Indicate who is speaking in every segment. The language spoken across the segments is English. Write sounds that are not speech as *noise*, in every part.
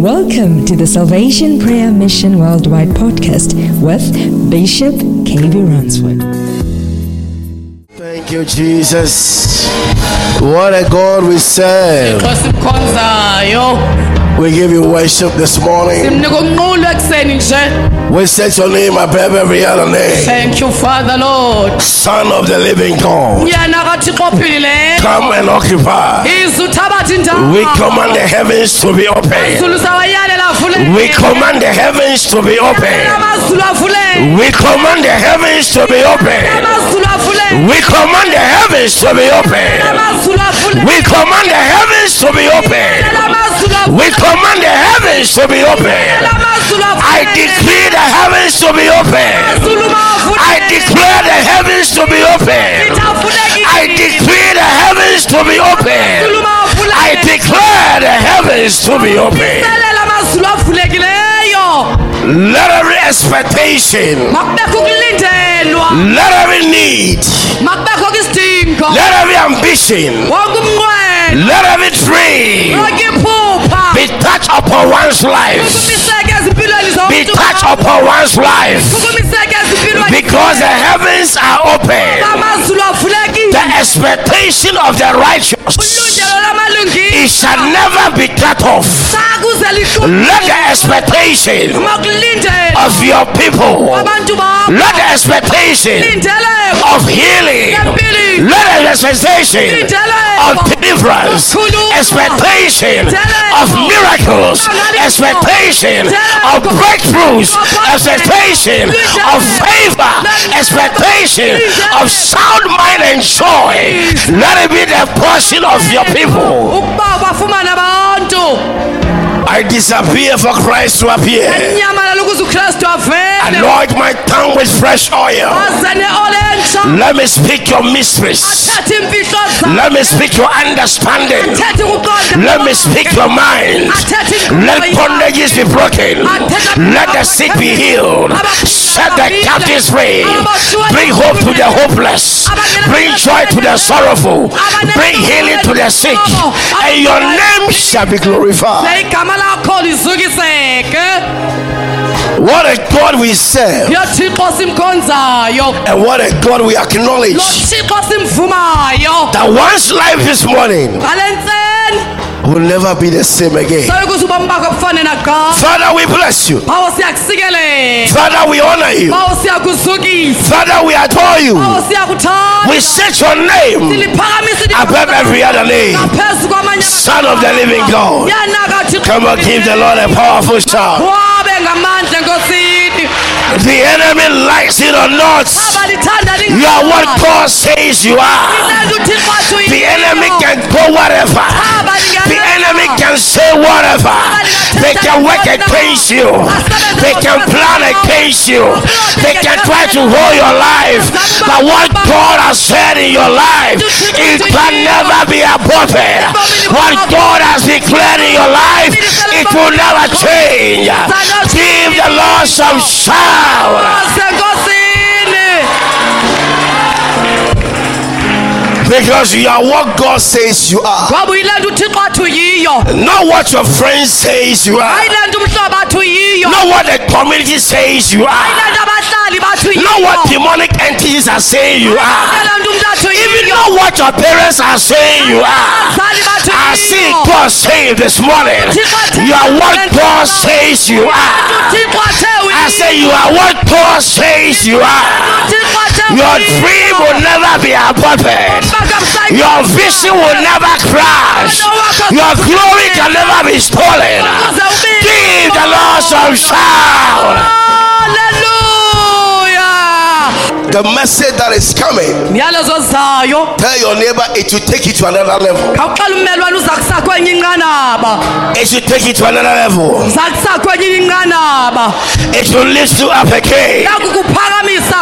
Speaker 1: Welcome to the Salvation Prayer Mission Worldwide podcast with Bishop KB Ransford.
Speaker 2: Thank you, Jesus. What a God we serve. We give you worship this morning.
Speaker 3: simnika unqulo ekuseni nje
Speaker 2: We set your name above every other name.
Speaker 3: thank you father lord
Speaker 2: Son of the living God.
Speaker 3: nyana kathixo ophilileyo
Speaker 2: Come and occupy.
Speaker 3: ize uthabathe indawo
Speaker 2: We command the heavens to be open.
Speaker 3: Zulu sawayalela avuleke
Speaker 2: We command the heavens to be open. We command the heavens to be open. We command the heavens to be open. We command the heavens to be open. We command the heavens to be open. I decree the heavens to be open. I declare the heavens to be open. I decree the heavens to be open. I declare the heavens to be open. Let every expectation, let every need, let every ambition, let every dream be touched upon one's life. Be touched upon one's life. Because the heavens are open. The expectation of the righteous it shall never be cut off. Let the expectation of your people, let the expectation of healing, let the expectation of deliverance, expectation of miracles, expectation of breakthroughs, expectation of favor, expectation of sound mind and joy. Let it be the portion of your people.
Speaker 3: Ukuba bafumane abantu
Speaker 2: I disappear for Christ to appear.
Speaker 3: enyamalala ukuze ukristu avele
Speaker 2: Anoint my tongue with fresh oil.
Speaker 3: aze neole entsha
Speaker 2: Let me speak your mysteries.
Speaker 3: thathe imfihlo zakho
Speaker 2: Let me speak your understanding. Let me speak your mind. Let bondages be broken. Let the sick be healed. Set the captives free. Bring hope to the hopeless. Bring joy to the sorrowful. Bring healing to the sick. And your name shall be glorified.
Speaker 3: Igama lakho lizukiseke
Speaker 2: What a God we serve.
Speaker 3: lo thixo simkhonzayo
Speaker 2: And what a God we acknowledge.
Speaker 3: lo thixo simvumayo
Speaker 2: That one's life this morning will never be the same again.
Speaker 3: sayukuze ubomi bakho bufane naqa
Speaker 2: Father, we bless you. Father, we honor you. Father, we adore you. We set your name above every other name. Son of the living God. Come on, give the Lord a powerful shout. The enemy likes it or not. You are what God says you are. The enemy can go whatever. The enemy can say whatever. They can work against you. They can plan against you. They can try to hold your life. But what God has said in your life, it can never be aborted. What God has declared in your life, it will never change. Give the Lord some shout. Because you are what God says you are.
Speaker 3: ngoba uyile nto uthixo athi uyiyo
Speaker 2: Not what your friends says you are.
Speaker 3: ayile nto umhlobo athi uyiyo
Speaker 2: Not what the community says you are. Not what demonic entities are saying you are.
Speaker 3: ayile nto umntu athi
Speaker 2: Even not what your parents are saying you are. I see God saying this morning, you are what God says you are. I say you are what God says you are. Your dream will never be aborted. Your vision will never crash. Your glory can never be stolen. Give the Lord some shout. The message that is coming,
Speaker 3: myalezo
Speaker 2: tell your neighbor it will take you to another level.
Speaker 3: khawuxela ummelwane uza kusa kwenye inqanaba
Speaker 2: It will take you to another level.
Speaker 3: uza kusa kwenye inqanaba
Speaker 2: It will lift you up again.
Speaker 3: yakukuphakamisa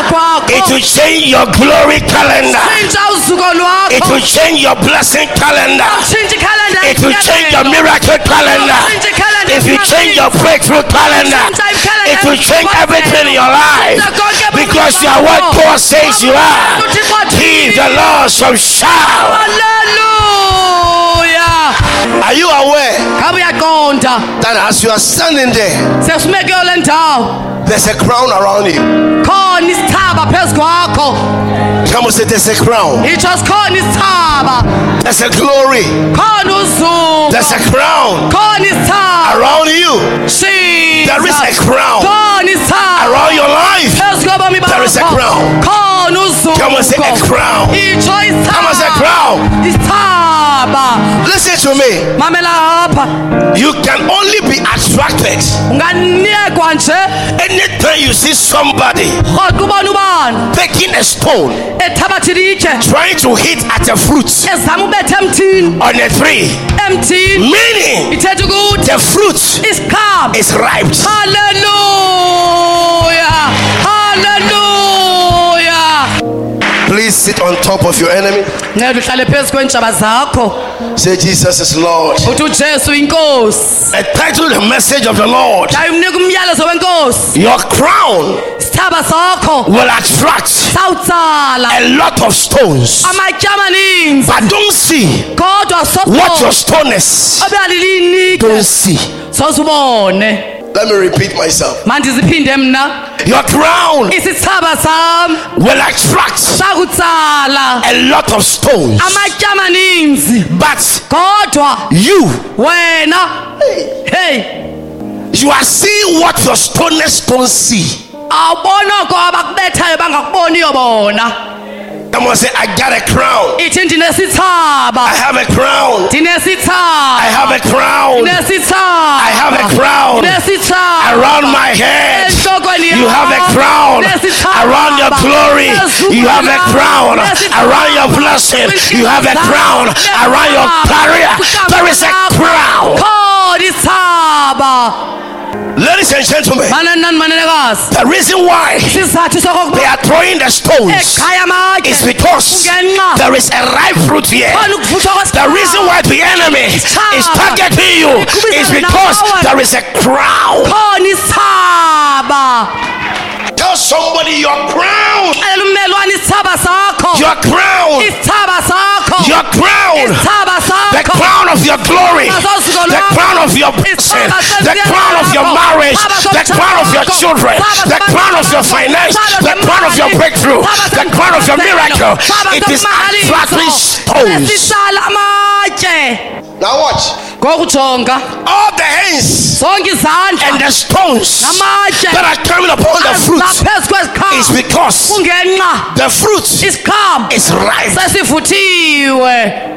Speaker 2: It will change your glory calendar. It will change your blessing calendar.
Speaker 3: Tshintsha ikhalenda
Speaker 2: It will change your miracle calendar. It will change your breakthrough calendar. It will change everything in your life. Because you are what God says you are. Give the Lord some shout.
Speaker 3: haleluya
Speaker 2: Are you aware
Speaker 3: ngabe uyaqonda amasotsha
Speaker 2: that as you are standing there,
Speaker 3: sesime kuyo le ndawo
Speaker 2: there's a crown around you.
Speaker 3: khona isithaba phezu kwakho
Speaker 2: Come on, say there's a crown.
Speaker 3: itsho sikhona isithaba
Speaker 2: There's a glory. There's a crown around you. There is a crown around your life. There is a crown. Come on, say a crown. Come on, say
Speaker 3: isithaba
Speaker 2: crown. Listen to me. You can only be attracted anytime you see somebody
Speaker 3: rhoqa ubona ubani
Speaker 2: taking a stone, trying to hit at a fruit.
Speaker 3: Ezama ubetha emthini.
Speaker 2: On a tree. Meaning, the fruit is ripe.
Speaker 3: haleluya haleluya
Speaker 2: Please sit on top of your enemy.
Speaker 3: nceda uhlale phezu kweentshaba zakho
Speaker 2: Say, Jesus is Lord.
Speaker 3: uthi ujesu inkosi
Speaker 2: A title, the message of the Lord.
Speaker 3: yaye umyalezo wenkosi
Speaker 2: Your crown
Speaker 3: isithaba sakho
Speaker 2: will attract
Speaker 3: sawutsala
Speaker 2: a lot of stones.
Speaker 3: amaninzi
Speaker 2: But don't see
Speaker 3: kodwa
Speaker 2: what your stone is. Don't see. Let me repeat myself.
Speaker 3: mandiziphinde mna
Speaker 2: Your crown
Speaker 3: isithaba sam
Speaker 2: will attract
Speaker 3: sakutsala
Speaker 2: a lot of stones.
Speaker 3: amaninzi
Speaker 2: But
Speaker 3: kodwa
Speaker 2: you,
Speaker 3: wena hey
Speaker 2: you are seeing what your stoners don't see.
Speaker 3: awubona oko abakubethayo bangakuboniyo bona
Speaker 2: Come on, say, I got a crown. I have a crown. I have a crown I have a crown around my head. You have a crown around your glory. You have a crown around your blessing. You have a crown around your career. There is a crown. Ladies and gentlemen,
Speaker 3: manani nani manenekazi
Speaker 2: the reason why they are throwing the stones is because there is a ripe fruit here. The reason why the enemy is targeting you is because there is a
Speaker 3: isithaba
Speaker 2: Tell somebody your crown, your crown, your crown. the crown of your glory, the crown of your blessing, the crown of your marriage, the crown of your children, the crown of your finance, the crown of your breakthrough, the crown of your miracle. It is attracting stones.
Speaker 3: Amatye
Speaker 2: Now watch.
Speaker 3: ngokujonga.
Speaker 2: All the hands
Speaker 3: zonke
Speaker 2: and
Speaker 3: izandla
Speaker 2: the stones
Speaker 3: namatye
Speaker 2: that are coming upon the fruit
Speaker 3: phezu
Speaker 2: is
Speaker 3: kwezikhama
Speaker 2: because
Speaker 3: kungenxa.
Speaker 2: the fruit
Speaker 3: isikhama
Speaker 2: is ripe.
Speaker 3: sesivuthiwe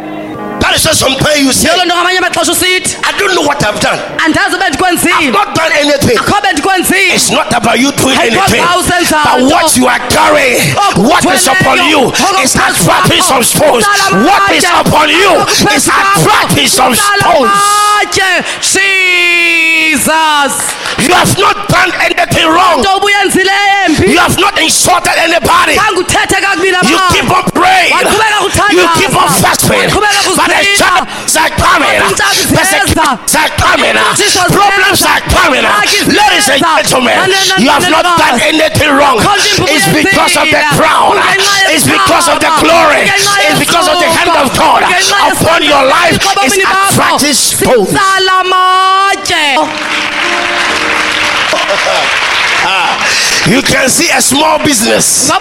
Speaker 2: That is why sometimes you say,
Speaker 3: yolo nto ngamanye amaxesha usithi
Speaker 2: I don't know what I've done.
Speaker 3: ube
Speaker 2: I've not done anything. It's not about you doing anything, but what
Speaker 3: you?
Speaker 2: are carrying,
Speaker 3: Oh,
Speaker 2: what is upon you
Speaker 3: oh,
Speaker 2: is attracting some stones. What is upon you
Speaker 3: oh,
Speaker 2: is
Speaker 3: oh,
Speaker 2: attracting some stones.
Speaker 3: jesus
Speaker 2: You have not done anything wrong.
Speaker 3: nto obuyenzileyo embi
Speaker 2: You have not insulted anybody.
Speaker 3: khange uthethe kakubi
Speaker 2: You keep on praying. You keep on fasting. But challenges are coming. Persecutions are coming. Problems are coming. Ladies and gentlemen, you have not done anything wrong. It's because of the crown. It's because of the glory. It's because of the hand of. God upon your life. It's attracting stones. You can see a small business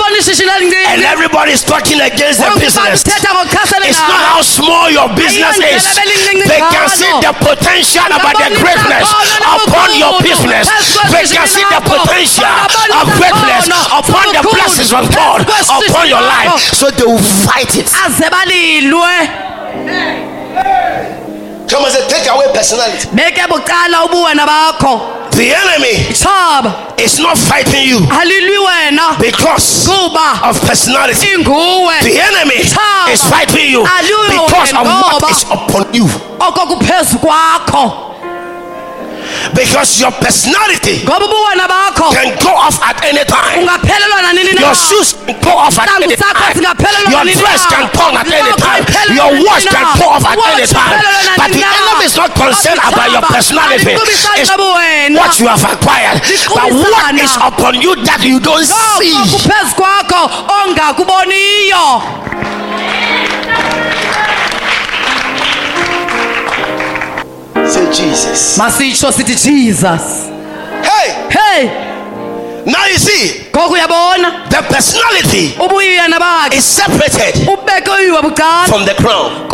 Speaker 2: and everybody is talking against the business.
Speaker 3: abantu uthetha ngokuchasene
Speaker 2: It's not how small your business is. They can see the potential about the greatness upon your business. They can see the potential of greatness upon the blessings of God upon your life. So they will fight it. Come and say, take away personality.
Speaker 3: Beke bucala ubuwena bakho
Speaker 2: The enemy
Speaker 3: thaba
Speaker 2: is not fighting you because of personality. The enemy
Speaker 3: Thaba.
Speaker 2: is fighting you because of what upon you.
Speaker 3: Oko kuphezu kwakho
Speaker 2: Because your personality
Speaker 3: ngoba ubuwena bakho
Speaker 2: can go off at any time.
Speaker 3: ungaphelelwa nanini na
Speaker 2: Your shoes can go off at any time. Your dress can turn at any time. Your watch can go off at any time. But the enemy is not concerned about your personality. It's what you have acquired. But what is upon you that you don't see? Jesus.
Speaker 3: masitsho sithi jesus.
Speaker 2: Hey,
Speaker 3: hey
Speaker 2: now you see, the personality is separated from the crown.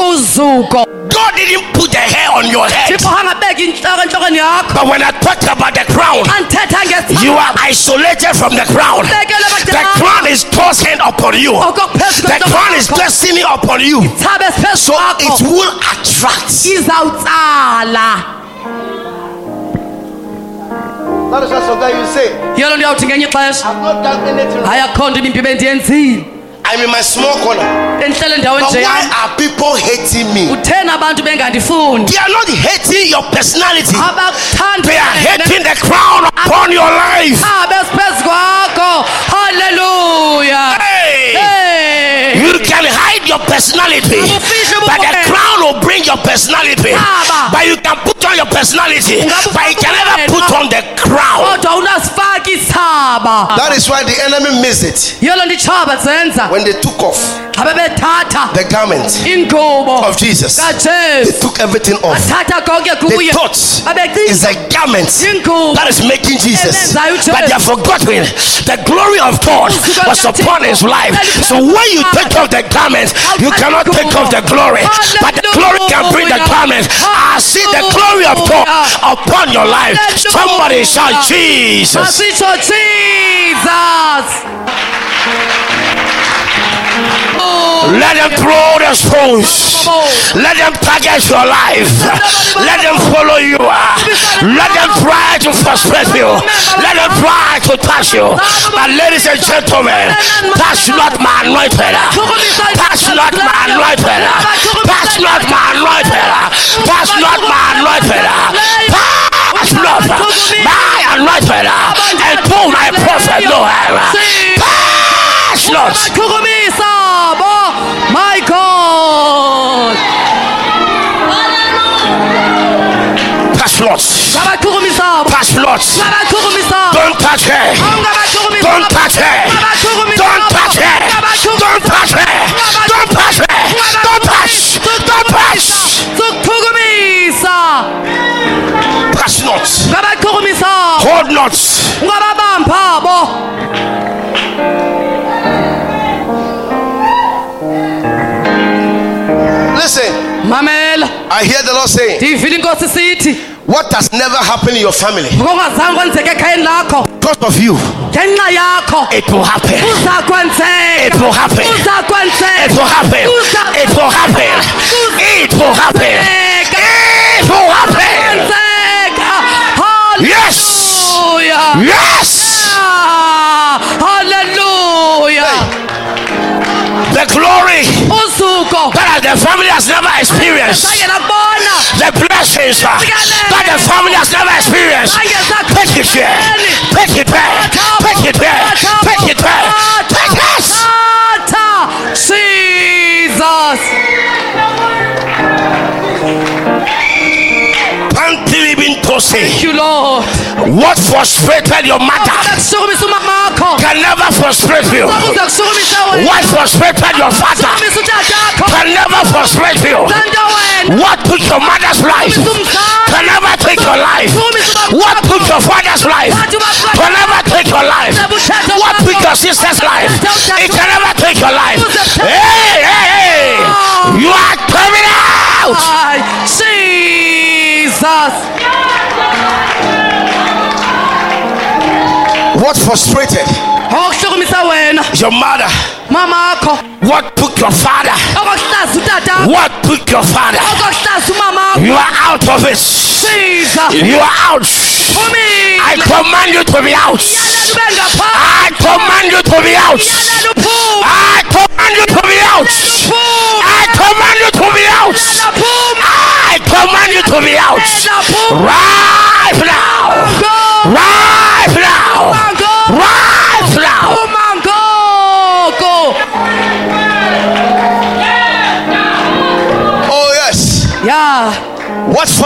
Speaker 2: God didn't put the hair on your head.
Speaker 3: thixo angabeki intloko entlokweni yakho
Speaker 2: But when I talk about the crown, you are isolated from the crown. The crown is hand upon you. The crown is destiny upon you. So it will attract. That is just something you say.
Speaker 3: yelo ndiyawuthi ngenye ixesha
Speaker 2: I've not done anything.
Speaker 3: hayi akho nto ibimbi bendiyenzile
Speaker 2: I'm in my small corner.
Speaker 3: endihlele ndawo
Speaker 2: But
Speaker 3: nje
Speaker 2: why are people hating me?
Speaker 3: utheni abantu bengandifuni
Speaker 2: They are not hating your personality.
Speaker 3: abakuthandi
Speaker 2: They are hating the crown upon your life.
Speaker 3: thabe ah, siphezu kwakho halleluya
Speaker 2: Hey!
Speaker 3: Hey!
Speaker 2: You can hide your personality, but the crown will bring your personality.
Speaker 3: Baba.
Speaker 2: But you can put on your personality,
Speaker 3: Ungabu-
Speaker 2: but you can never put on the crown.
Speaker 3: Oh, kodwa unasifaka isithaba
Speaker 2: That is why the enemy missed it
Speaker 3: yelo nditshaba zenza
Speaker 2: when they took off
Speaker 3: abebethatha
Speaker 2: the garment of Jesus. They took everything off. They thought
Speaker 3: babecinga
Speaker 2: a garment that is making Jesus, but they have forgotten. The glory of God was upon his life. So when you take off the garment, you cannot take off the glory, but the glory can bring the garment. I see the glory of God upon your life. Somebody shout Jesus.
Speaker 3: jesus
Speaker 2: Let them throw the stones. Let them target your life. Let them follow you. Let them try to frustrate you. Let them try to touch you. But ladies and gentlemen, touch not my anointed. Touch not my anointed. Touch not my anointed. Touch not my anointed. Touch not my anointed. And do my prophet no harm. Touch not.
Speaker 3: My god
Speaker 2: Touch not.
Speaker 3: ngabachukumisa bo
Speaker 2: Touch not.
Speaker 3: ngabachukumisa
Speaker 2: Don't touch her. Don't touch her. Don't touch her. Don't touch her. Don't touch her. Don't touch. Don't touch. not.
Speaker 3: ngabachukumisa
Speaker 2: Hold not. I hear the Lord saying,
Speaker 3: ndiyivile inkosi sithi
Speaker 2: What has never happened in your family
Speaker 3: ngokungazange kwenzeka ekhayeni lakho
Speaker 2: because of you,
Speaker 3: ngenxa yakho
Speaker 2: it will happen.
Speaker 3: kuza kwenzeka
Speaker 2: It will happen.
Speaker 3: kuza
Speaker 2: It
Speaker 3: kwenzeka
Speaker 2: will happen. It will happen. It will happen. It will happen.
Speaker 3: kwenzeka
Speaker 2: Yes.
Speaker 3: haleluya
Speaker 2: Yes.
Speaker 3: Haleluya
Speaker 2: the family has never experienced. the blessings uh, that the family has never experienced. Take it here. Take it back. Take it back. Take it back. Take.
Speaker 3: Tata Jesus. Thank you Lord
Speaker 2: What frustrated your mother can never frustrate you.
Speaker 3: kuza kusukumisa wena
Speaker 2: What frustrated your father can never frustrate you. What took your mother's life can never take your life. What took your father's life can never take your life. What took your sister's life it can never take your life. Hey, hey, hey! You are coming out.
Speaker 3: Jesus
Speaker 2: What frustrated your mother?
Speaker 3: mamakho
Speaker 2: What took your father? What took your father? You are out of it. You are out. I command you to be out.
Speaker 3: yalela ube ngapha
Speaker 2: I command you to be out. I command you to be out. I command you to be out. I command you to be out. Right now. Right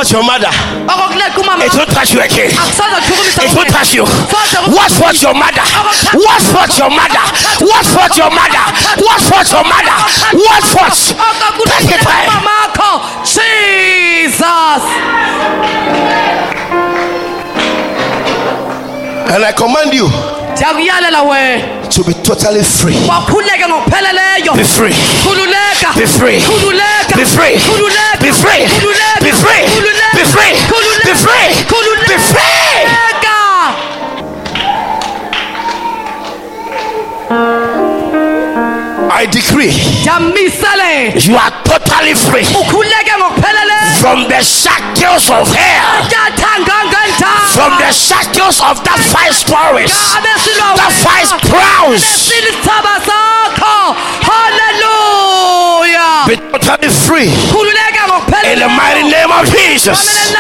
Speaker 2: Oh, yes.
Speaker 3: ya
Speaker 2: What what your mother.
Speaker 3: okokuleqa umama
Speaker 2: It won't touch you again.
Speaker 3: akusoze kuchukumisa
Speaker 2: It won't
Speaker 3: wena.
Speaker 2: touch you.
Speaker 3: Soze ku-
Speaker 2: What what your mother? What what your mother? What what your mother? What what your mother? What what? Take it
Speaker 3: Okokuleqa
Speaker 2: away.
Speaker 3: umamakho jesus
Speaker 2: And I command you
Speaker 3: ndiyakuyalela wena
Speaker 2: to be totally free. Be free. Be free. Be free. Be free. Be free. Be free. Be free. Be free. I decree you are totally free from the shackles of hell, from the shackles of that five stories, that
Speaker 3: silisithaba sakho. Haleluya
Speaker 2: Be totally free in the mighty name of Jesus.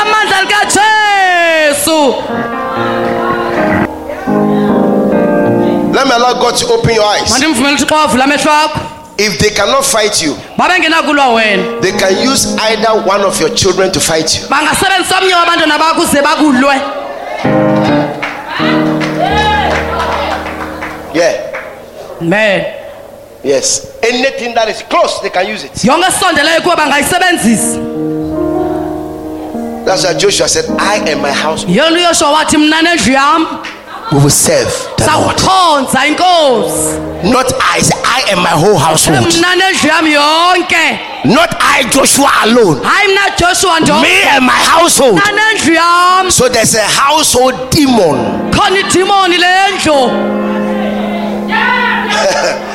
Speaker 3: Amen. namandla likajesu
Speaker 4: Let me allow God to open your eyes.
Speaker 3: mandimvumela uthixo wavula amehlo akho
Speaker 4: If they cannot fight you, they can use either one of your children to fight you.
Speaker 3: bangasebenzisa omnye wabantwana bakho uze bakulwe
Speaker 4: Yeah.
Speaker 3: Man.
Speaker 4: Yes. Anything that is close, they can use it.
Speaker 3: yonke esondeleyo kuwe bangayisebenzisa
Speaker 4: That's why Joshua said, I and my house
Speaker 3: yona uyosho wathi mna nendlu yam
Speaker 4: we will serve the Lord.
Speaker 3: sawukhonza inkosi
Speaker 2: Not I, say, I and my whole household.
Speaker 3: mna nendlu yam yonke
Speaker 2: Not I, Joshua alone.
Speaker 3: hayi mna joshua ndo
Speaker 2: Me and my household.
Speaker 3: mna nendlu yam
Speaker 4: So there's a household demon. *laughs*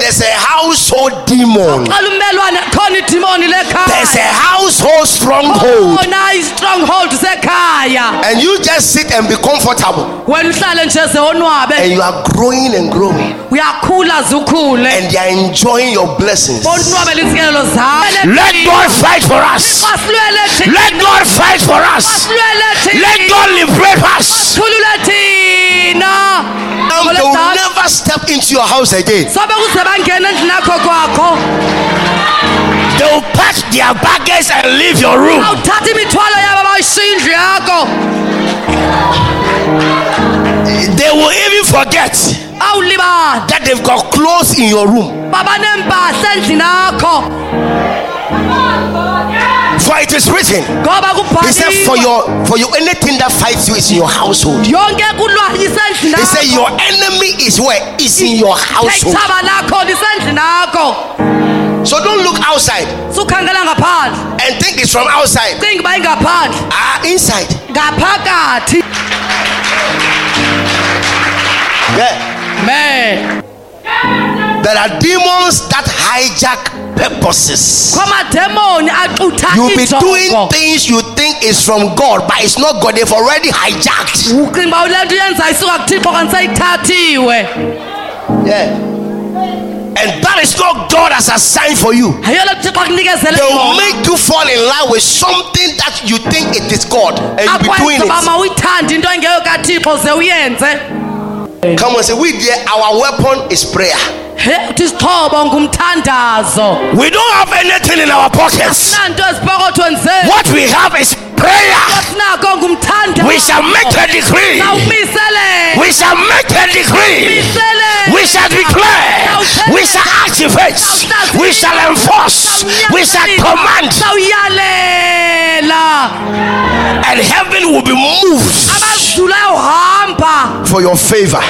Speaker 4: there's a household demon.
Speaker 3: xala ummelwane khona idimoni
Speaker 2: There's a household stronghold.
Speaker 4: And you just sit and be comfortable.
Speaker 3: wena uhlale nje ze wonwabe
Speaker 4: And you are growing and growing.
Speaker 3: uyakhula ze ukhule
Speaker 4: And they are enjoying your blessings.
Speaker 3: bonwabela izikelelo zakho
Speaker 2: Let God fight for us. Let God fight for us. Let God liberate us.
Speaker 4: Now they will never step into your house again.
Speaker 3: sobe kuze bangena endlini yakho kwakho
Speaker 2: They will pack their baggage and leave your room.
Speaker 3: awuthatha imithwalo yabo bayishiya indlu yakho
Speaker 2: They will even forget
Speaker 4: That they've got clothes in your room. For it is written. He said, For your for your anything that fights you is in your household.
Speaker 3: yonke kulwa isendlini
Speaker 4: He said, Your enemy is where? Is in your household.
Speaker 3: ithaba lakho lisendlini yakho
Speaker 4: So don't look outside and think it's from outside.
Speaker 3: uba ingaphandle
Speaker 4: Ah, inside. Yeah.
Speaker 3: man
Speaker 4: There are demons that hijack purposes. You'll be doing things you think is from God, but it's not God. They've already hijacked.
Speaker 3: ucinga uba le nto uyenza isuka kuthixo kanti seyithathiwe
Speaker 4: Yeah. And that is not God as assigned for you.
Speaker 3: ayolo thixo akunikezele
Speaker 4: They will make you fall in love with something that you think it is God, and you'll be doing it.
Speaker 3: mawuyithande into engeyo kathixo ze uyenze
Speaker 4: Come on, say we there. Our weapon is prayer.
Speaker 3: He uthi isixhobo ngumthandazo
Speaker 2: We don't have anything in our pockets.
Speaker 3: sinanto ezipokothweni zethu
Speaker 2: What we have is prayer.
Speaker 3: ngumthandazo
Speaker 2: We shall make a decree.
Speaker 3: sawumisele
Speaker 2: We shall make a decree. We shall declare. We shall activate. We shall enforce. We shall command. And heaven will be moved.
Speaker 4: For your favor.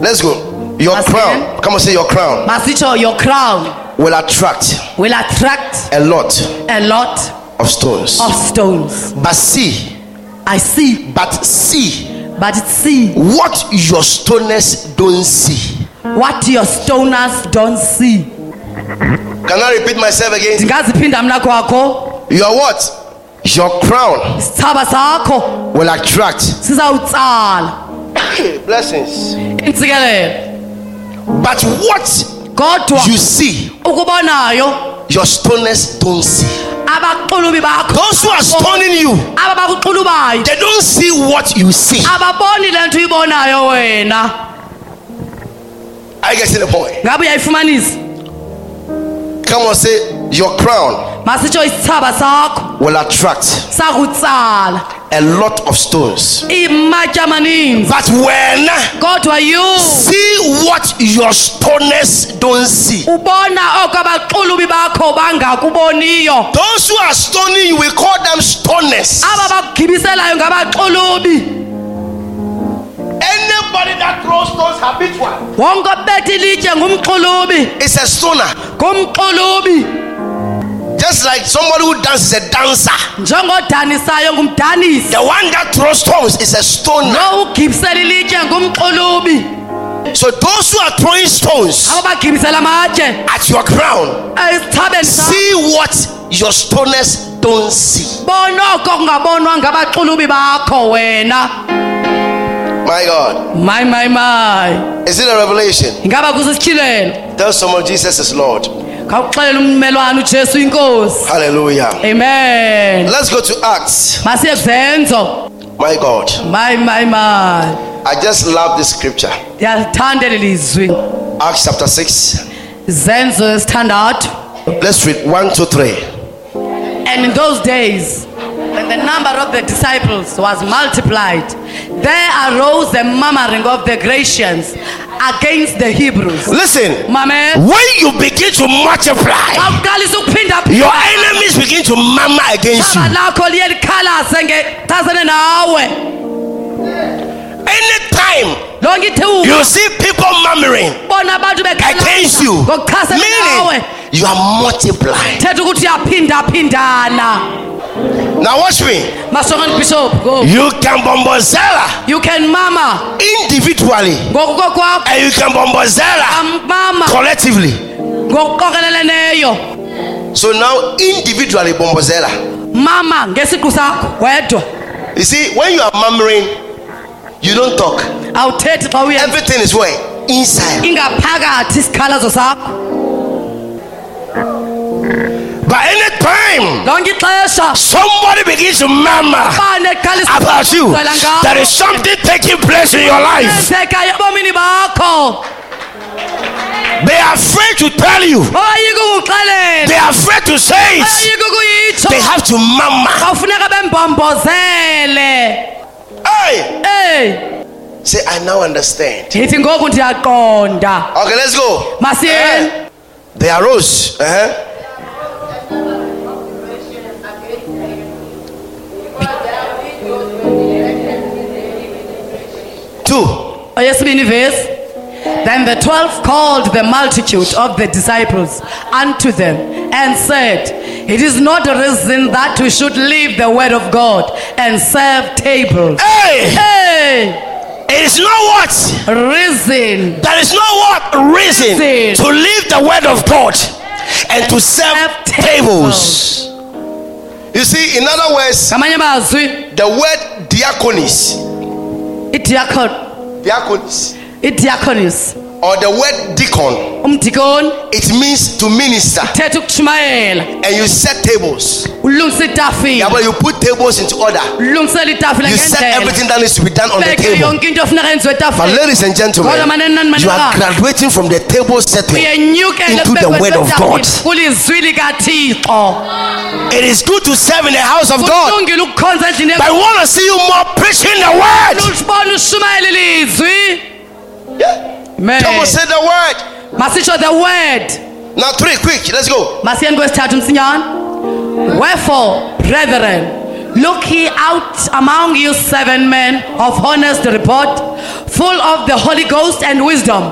Speaker 4: Let's go. Your
Speaker 3: Once
Speaker 4: crown.
Speaker 3: again.
Speaker 4: Come on, say your crown
Speaker 3: masitsho your crown
Speaker 4: will attract
Speaker 3: will attract
Speaker 4: a lot
Speaker 3: a lot
Speaker 4: of stones.
Speaker 3: of stones
Speaker 4: But see,
Speaker 3: i see
Speaker 4: but see
Speaker 3: but see
Speaker 4: what your stoners don't see.
Speaker 3: what your stoners don't see
Speaker 4: Can I repeat myself again?
Speaker 3: ndingaziphinda mna kwakho
Speaker 4: Your what? Your crown will attract blessings. But what
Speaker 3: kodwa
Speaker 4: you see, your stoners don't see. Those who are stoning you, they don't see what you see.
Speaker 3: ababoni le nto
Speaker 4: I get to the point. Come on, say your crown
Speaker 3: masitsho isithaba sakho
Speaker 4: will attract
Speaker 3: sakutsala
Speaker 4: a lot of stones.
Speaker 3: imatya amaninzi
Speaker 4: But when
Speaker 3: kodwa you
Speaker 4: see what your stoners don't see.
Speaker 3: ubona oko abaxulubi bakho bangakuboniyo
Speaker 4: Those who are stoning you, we call them stoners.
Speaker 3: aba bakugibiselayo ngabaxulubi
Speaker 4: Anybody that throws stones habitual
Speaker 3: wonke obetha ilitye ngumxulubi
Speaker 4: is a stoner.
Speaker 3: ngumxulubi
Speaker 4: Just like somebody who dances is a dancer.
Speaker 3: njengodanisayo ngumdanisi
Speaker 4: The one that throws stones is a stoner.
Speaker 3: lo ugibisela ilitye ngumxulubi
Speaker 4: So those who are throwing stones
Speaker 3: aba bagibisela amatye
Speaker 4: at your crown,
Speaker 3: eh, sakho
Speaker 4: see what your stoners don't see.
Speaker 3: bona oko kungabonwa ngabaxulubi bakho wena
Speaker 4: My God.
Speaker 3: my my my
Speaker 4: Is it a revelation? Tell someone Jesus is Lord.
Speaker 3: Khawuxelela ummelwane ujesu inkosi
Speaker 4: Hallelujah.
Speaker 3: amen
Speaker 4: Let's go to Acts.
Speaker 3: masiye kuzenzo
Speaker 4: My God.
Speaker 3: my my my
Speaker 4: I just love this scripture.
Speaker 3: ndiyalithanda eli lizwi
Speaker 4: Acts chapter 6.
Speaker 3: zenzo esithandathu
Speaker 4: Let's read 1 to 3.
Speaker 3: And in those days, when the number of the disciples was multiplied, there arose a murmuring of the Grecians against the Hebrews.
Speaker 4: Listen,
Speaker 3: Mame,
Speaker 2: When you begin to multiply, your enemies begin to murmur against you.
Speaker 3: Ithaba lakho liye likhalaze ngechasene nawe.
Speaker 2: Anytime you see people murmuring against you, meaning you are multiplying.
Speaker 4: Now watch me.
Speaker 3: Masongani Bishop, go.
Speaker 2: You can bombozela
Speaker 3: You can mama
Speaker 4: Individually,
Speaker 3: ngokukokwakho,
Speaker 2: and you can bombozela
Speaker 3: mama
Speaker 2: collectively.
Speaker 3: ngokuqokeleleneyo.
Speaker 4: so now individually, Bombozela.
Speaker 3: mama ngesiqu sakho wedwa
Speaker 4: You see, when you are murmuring, you don't talk.
Speaker 3: awuthethi xa uye
Speaker 4: Everything is where? Inside.
Speaker 3: ingaphakathi isikhalazo sakho
Speaker 2: But anytime
Speaker 3: ixesha
Speaker 2: somebody begins to murmur about you, there is something taking place in your life.
Speaker 3: Yenzekayo ebomini bakho
Speaker 2: They are afraid to tell you. They are afraid to say it. They have to murmur.
Speaker 4: Hey!
Speaker 3: eyi
Speaker 4: Say, I now understand.
Speaker 3: ndithi ngoku ndiyaqonda
Speaker 4: Okay, let's go.
Speaker 3: masiyeni
Speaker 4: Eh? They arose. Uh-huh. Oh,
Speaker 3: oyesibini vesi then the twelve called the multitude of the disciples unto them and said it is not a reason that we should leave the word of god and serve tables.
Speaker 2: Hey,
Speaker 3: hey!
Speaker 2: It is not what.
Speaker 3: reason.
Speaker 2: There is no what? Reason.
Speaker 3: Reason.
Speaker 2: to leave the word of God and to serve
Speaker 3: serve
Speaker 2: tables.
Speaker 4: You see, in other words, the word diaconis,
Speaker 3: idiakon
Speaker 4: diaconis,
Speaker 3: idiaconis
Speaker 4: or the word deacon,
Speaker 3: umdikoni
Speaker 4: it means to minister. And you set tables.
Speaker 3: Ulungisa itafile
Speaker 4: Yeah, but you put tables into order. You set everything that needs to be done on the table.
Speaker 3: yonke into efuneka yenziwe
Speaker 4: But ladies and gentlemen,
Speaker 3: Kodwa manene nani
Speaker 4: you are graduating from the table setting. Into the word of God.
Speaker 2: It is good to serve in the house of God,
Speaker 3: kulungile ukukhonza endlini
Speaker 2: but I want to see you more preaching the word.
Speaker 3: usibona ushumayela ilizwi
Speaker 4: Yeah. Come on, say the word.
Speaker 3: the word
Speaker 4: Now, three, quick. Let's go.
Speaker 3: kwesithathu msinyane wherefore brethren look ye out among you seven men of honest report full of the holy ghost and wisdom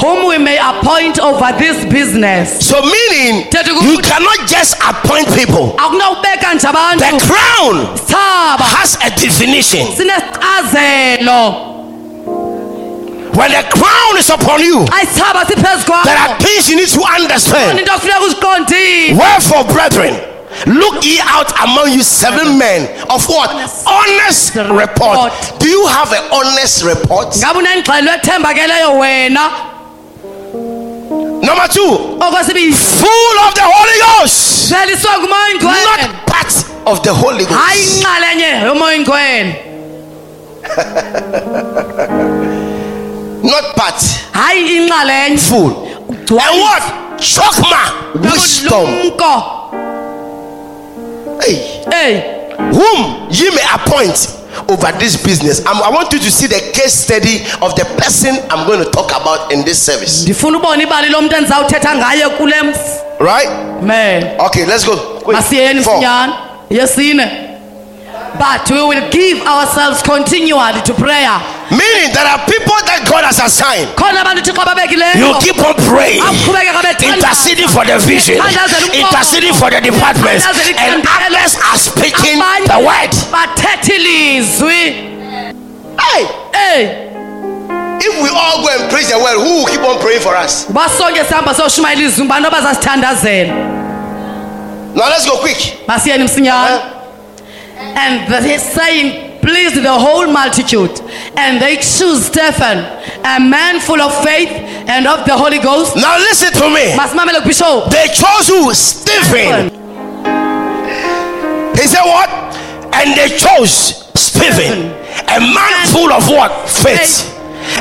Speaker 3: whom we may appoint over this business.
Speaker 2: So, meaning you cannot just appoint people. The crown has a definition. When the crown is upon you, there are things you need to understand.
Speaker 3: into kufuneka uziqondile
Speaker 2: Wherefore, brethren, look ye out among you seven men of what? Honest report.
Speaker 4: Do you have an honest report?
Speaker 3: ngabe unengxelo ethembakeleyo wena
Speaker 2: Number two, full of the Holy Ghost,
Speaker 3: veliswe ngumoya oyingcwele
Speaker 4: Not part of the Holy Ghost.
Speaker 3: inxalenye yomoya oyingcwele *laughs*
Speaker 4: Not part. Full.
Speaker 2: and what?
Speaker 4: chokma wisdom hey,
Speaker 3: hey.
Speaker 4: Whom ye may appoint over this business. I'm, i want you to see the case study of the person i'm going to talk about in this service.
Speaker 3: Ndifuna ubona ibali lomntu endizawuthetha ngaye kule ms-
Speaker 4: right?
Speaker 3: Man
Speaker 4: okay let's go. Quick. Four.
Speaker 3: But we will give ourselves continually to prayer.
Speaker 4: Meaning there are people that god has assigned.
Speaker 3: Khona abantu thixo
Speaker 2: You keep on praying, interceding for the vision, interceding for the departments, and others are speaking the word.
Speaker 4: hey!
Speaker 3: Ey
Speaker 4: if we all go and praise the word who will keep on praying for us?
Speaker 3: Uba sihamba siyoshumayela izwi ngubani abazasithandazela
Speaker 4: now let's go quick.
Speaker 3: Masiyeni msinyana uh-huh. And he's saying pleased the whole multitude and they choose stephen a man full of faith and of the holy ghost
Speaker 2: Now listen to me. They chose who? Stephen. He said what? And they chose Stephen, a man full of what? Faith.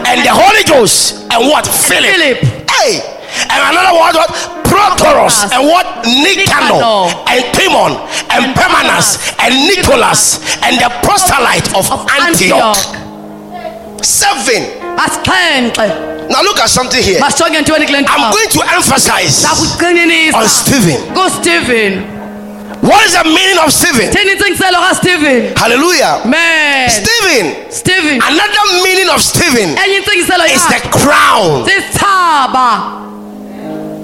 Speaker 2: And the Holy Ghost and what? Philip.
Speaker 3: philip
Speaker 4: hey
Speaker 2: And another word what? Prochorus and what? Nicanor and Timon and Parmenas and Nicholas and the proselyte of, Antioch.
Speaker 4: seven. Now look at something here.
Speaker 3: Masijonge ntweni kule
Speaker 2: I'm going to emphasize on Stephen.
Speaker 3: kustephen
Speaker 2: What is the meaning of Stephen?
Speaker 3: intsingiselo
Speaker 4: hallelujah.
Speaker 3: Man.
Speaker 4: Stephen.
Speaker 3: Stephen.
Speaker 2: Another meaning of Stephen is the crown.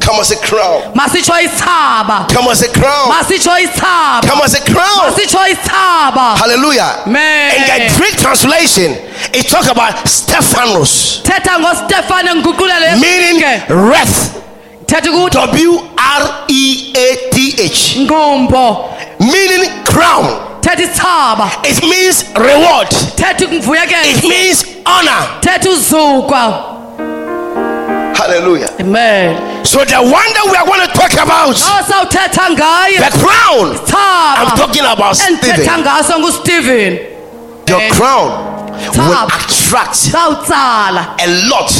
Speaker 4: Come as a crown
Speaker 3: masitsho isithaba
Speaker 4: come as a crown
Speaker 3: masitsho isithaba
Speaker 4: come as a crown
Speaker 3: masitsho isithaba
Speaker 4: hallelujah.
Speaker 2: In the
Speaker 3: man
Speaker 2: Greek translation, it talk about Stephanos,
Speaker 3: thetha ngostefane ngiguqulele
Speaker 2: meaning wrath.
Speaker 3: thetha ukuthi
Speaker 2: W R E A T H,
Speaker 3: ngqumbo
Speaker 2: meaning crown.
Speaker 3: thetha isithaba
Speaker 2: It means reward.
Speaker 3: thetha
Speaker 2: It means honor.
Speaker 3: thetha uzukwa
Speaker 4: hallelujah.
Speaker 3: Amen.
Speaker 2: So the one that we are going to talk about,
Speaker 3: ngaye
Speaker 2: the crown. I'm talking about Stephen.
Speaker 3: ngaso ngustephen
Speaker 4: your
Speaker 3: Eh.
Speaker 4: crown will attract a lot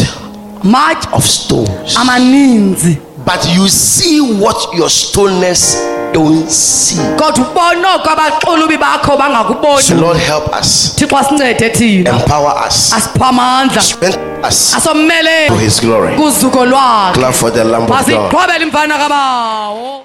Speaker 3: matye
Speaker 4: of stones.
Speaker 3: Amaninzi
Speaker 4: but you see what your stoners don't see.
Speaker 3: Kodwa ubona oko abaxulubi bakho
Speaker 4: so lord help us.
Speaker 3: Thixo asincede thina.
Speaker 4: Empower us. Strengthen us.
Speaker 3: Asommelele
Speaker 4: his glory. Clap for the lamb of god.
Speaker 3: masiqhwabele imfana kabawo